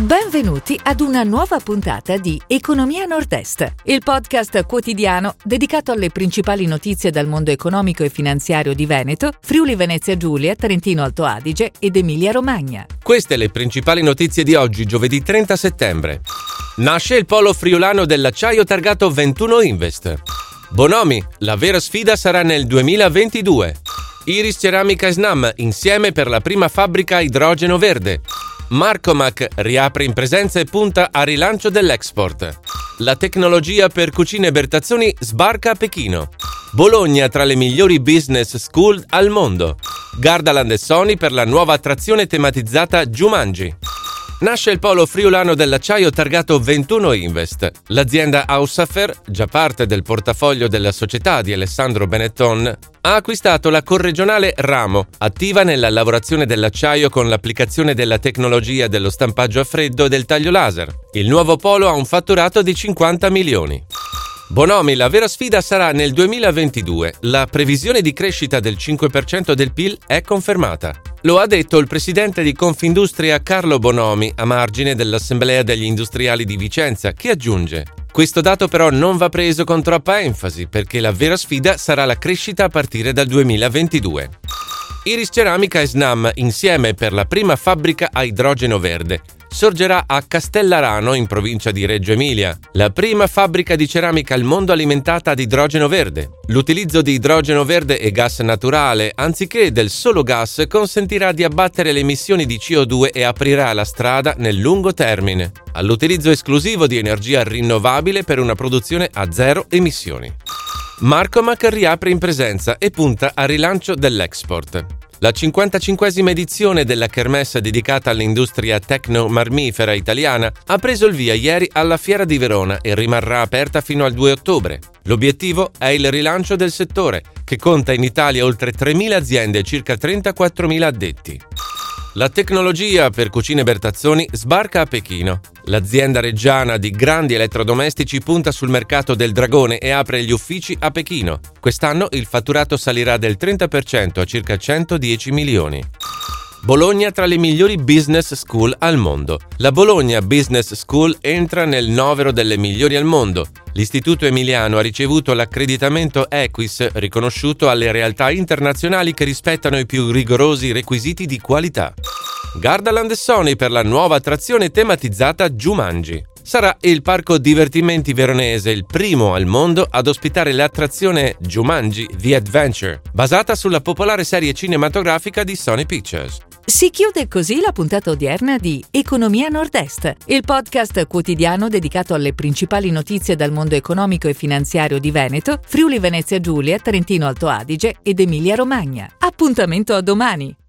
Benvenuti ad una nuova puntata di Economia Nord-Est, il podcast quotidiano dedicato alle principali notizie dal mondo economico e finanziario di Veneto, Friuli Venezia Giulia, Trentino Alto Adige ed Emilia Romagna. Queste le principali notizie di oggi, giovedì 30 settembre. Nasce il polo friulano dell'acciaio targato 21 Invest. Bonomi, la vera sfida sarà nel 2022. Iris Ceramica Snam, insieme per la prima fabbrica idrogeno verde. Marcomac riapre in presenza e punta a rilancio dell'export. La tecnologia per cucine bertazzoni sbarca a Pechino. Bologna tra le migliori business school al mondo. Gardaland e Sony per la nuova attrazione tematizzata Jumanji. Nasce il polo friulano dell'acciaio targato 21 Invest. L'azienda Aussafer, già parte del portafoglio della società di Alessandro Benetton, ha acquistato la corregionale Ramo, attiva nella lavorazione dell'acciaio con l'applicazione della tecnologia dello stampaggio a freddo e del taglio laser. Il nuovo polo ha un fatturato di 50 milioni. Bonomi, la vera sfida sarà nel 2022. La previsione di crescita del 5% del PIL è confermata. Lo ha detto il presidente di Confindustria Carlo Bonomi a margine dell'Assemblea degli Industriali di Vicenza, che aggiunge questo dato però non va preso con troppa enfasi perché la vera sfida sarà la crescita a partire dal 2022. Iris Ceramica e Snam insieme per la prima fabbrica a idrogeno verde sorgerà a Castellarano, in provincia di Reggio Emilia, la prima fabbrica di ceramica al mondo alimentata ad idrogeno verde. L'utilizzo di idrogeno verde e gas naturale, anziché del solo gas, consentirà di abbattere le emissioni di CO2 e aprirà la strada nel lungo termine all'utilizzo esclusivo di energia rinnovabile per una produzione a zero emissioni. Marcomac riapre in presenza e punta al rilancio dell'export. La 55esima edizione della Kermesse dedicata all'industria tecno-marmifera italiana ha preso il via ieri alla Fiera di Verona e rimarrà aperta fino al 2 ottobre. L'obiettivo è il rilancio del settore, che conta in Italia oltre 3.000 aziende e circa 34.000 addetti. La tecnologia per Cucine Bertazzoni sbarca a Pechino. L'azienda reggiana di grandi elettrodomestici punta sul mercato del dragone e apre gli uffici a Pechino. Quest'anno il fatturato salirà del 30% a circa 110 milioni. Bologna tra le migliori business school al mondo. La Bologna Business School entra nel novero delle migliori al mondo. L'istituto emiliano ha ricevuto l'accreditamento Equis, riconosciuto alle realtà internazionali che rispettano i più rigorosi requisiti di qualità. Gardaland Sony per la nuova attrazione tematizzata Jumanji. Sarà il parco divertimenti veronese il primo al mondo ad ospitare l'attrazione Jumanji The Adventure, basata sulla popolare serie cinematografica di Sony Pictures. Si chiude così la puntata odierna di Economia Nord-Est, il podcast quotidiano dedicato alle principali notizie dal mondo economico e finanziario di Veneto, Friuli Venezia Giulia, Trentino Alto Adige ed Emilia Romagna. Appuntamento a domani!